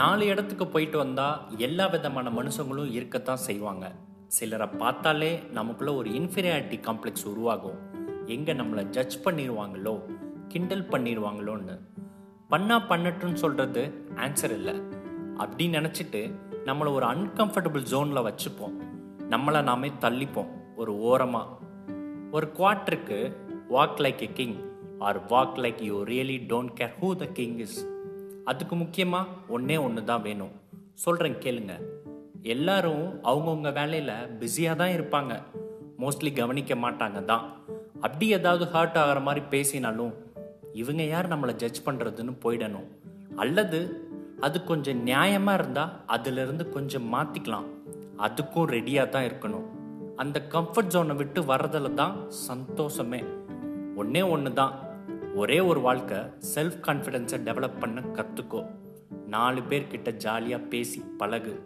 நாலு இடத்துக்கு போயிட்டு வந்தால் எல்லா விதமான மனுஷங்களும் இருக்கத்தான் செய்வாங்க. சிலரை பார்த்தாலே நமக்குள்ள ஒரு இன்ஃபீரியாரிட்டி காம்ப்ளெக்ஸ் உருவாகும். எங்கே நம்மளை ஜட்ஜ் பண்ணிடுவாங்களோ கிண்டல் பண்ணிடுவாங்களோன்னு பண்ணா பண்ணட்டுன்னு சொல்கிறது ஆன்சர் இல்லை. அப்படி நினச்சிட்டு நம்மளை ஒரு அன்கம்ஃபர்டபுள் ஜோனில் வச்சுப்போம். நம்மளை நாமே தள்ளிப்போம் ஒரு ஓரமாக ஒரு குவார்ட்டருக்கு walk like a king or walk like you really don't care who the king is அதுக்கு முக்கியமாக ஒன்றே ஒன்று தான் வேணும். சொல்கிறேன் கேளுங்க. எல்லாரும் அவங்கவுங்க வேலையில் பிஸியாக தான் இருப்பாங்க. மோஸ்ட்லி கவனிக்க மாட்டாங்க தான். அப்படி ஏதாவது ஹர்ட் ஆகிற மாதிரி பேசினாலும் இவங்க யார் நம்மளை ஜட்ஜ் பண்ணுறதுன்னு போயிடணும். அல்லது அது கொஞ்சம் நியாயமாக இருந்தால் அதிலிருந்து கொஞ்சம் மாற்றிக்கலாம் அதுக்கும் ரெடியாக தான் இருக்கணும். அந்த கம்ஃபர்ட் ஜோனை விட்டு வர்றதில் தான் சந்தோஷமே. ஒன்றே ஒன்று தான் ஒரே ஒரு வாழ்க்கை செல்ஃப் கான்ஃபிடென்ஸை டெவலப் பண்ண கற்றுக்கோ நாலு பேர்கிட்ட ஜாலியாக பேசி பழகு.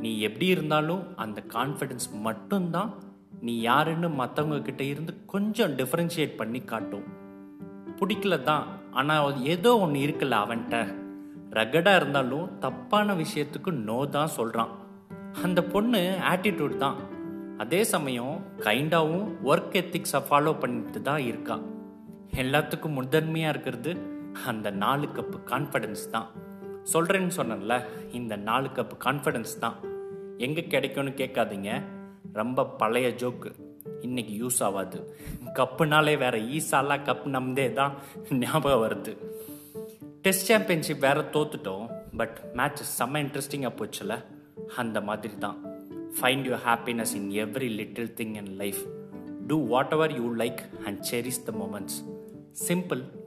நீ எப்படி இருந்தாலும் அந்த கான்ஃபிடென்ஸ் மட்டும்தான் நீ யாருன்னு மற்றவங்க கிட்ட இருந்து கொஞ்சம் டிஃப்ரென்ஷியேட் பண்ணி காட்டும். பிடிக்கல தான் ஆனால் ஏதோ ஒன்று இருக்குல்ல அவன்கிட்ட. ரகடாக இருந்தாலும் தப்பான விஷயத்துக்கு நோ தான் சொல்கிறான் அந்த பொண்ணு ஆட்டிடியூட் தான். அதே சமயம் கைண்டாகவும் ஒர்க் எத்திக்ஸை ஃபாலோ பண்ணிட்டு தான் இருக்கா. எல்லாத்துக்கும் முதன்மையாக இருக்கிறது அந்த நாலு கப்பு கான்ஃபிடென்ஸ் தான். சொல்கிறேன்னு சொன்னேன்ல இந்த நாலு கப்பு கான்ஃபிடென்ஸ் தான். எங்கே கிடைக்கும்னு கேட்காதீங்க. ரொம்ப பழைய ஜோக்கு இன்னைக்கு யூஸ் ஆகாது. கப்புனாலே வேற ஈஸாலாம் கப் நம்தே தான் ஞாபகம் வருது. டெஸ்ட் சாம்பியன்ஷிப் வேற தோத்துட்டோம் பட் மேட்ச் செம்ம இன்ட்ரெஸ்டிங்காக போச்சுல. அந்த மாதிரி தான். Find your happiness in every little thing in life do whatever you like and cherish the moments simple.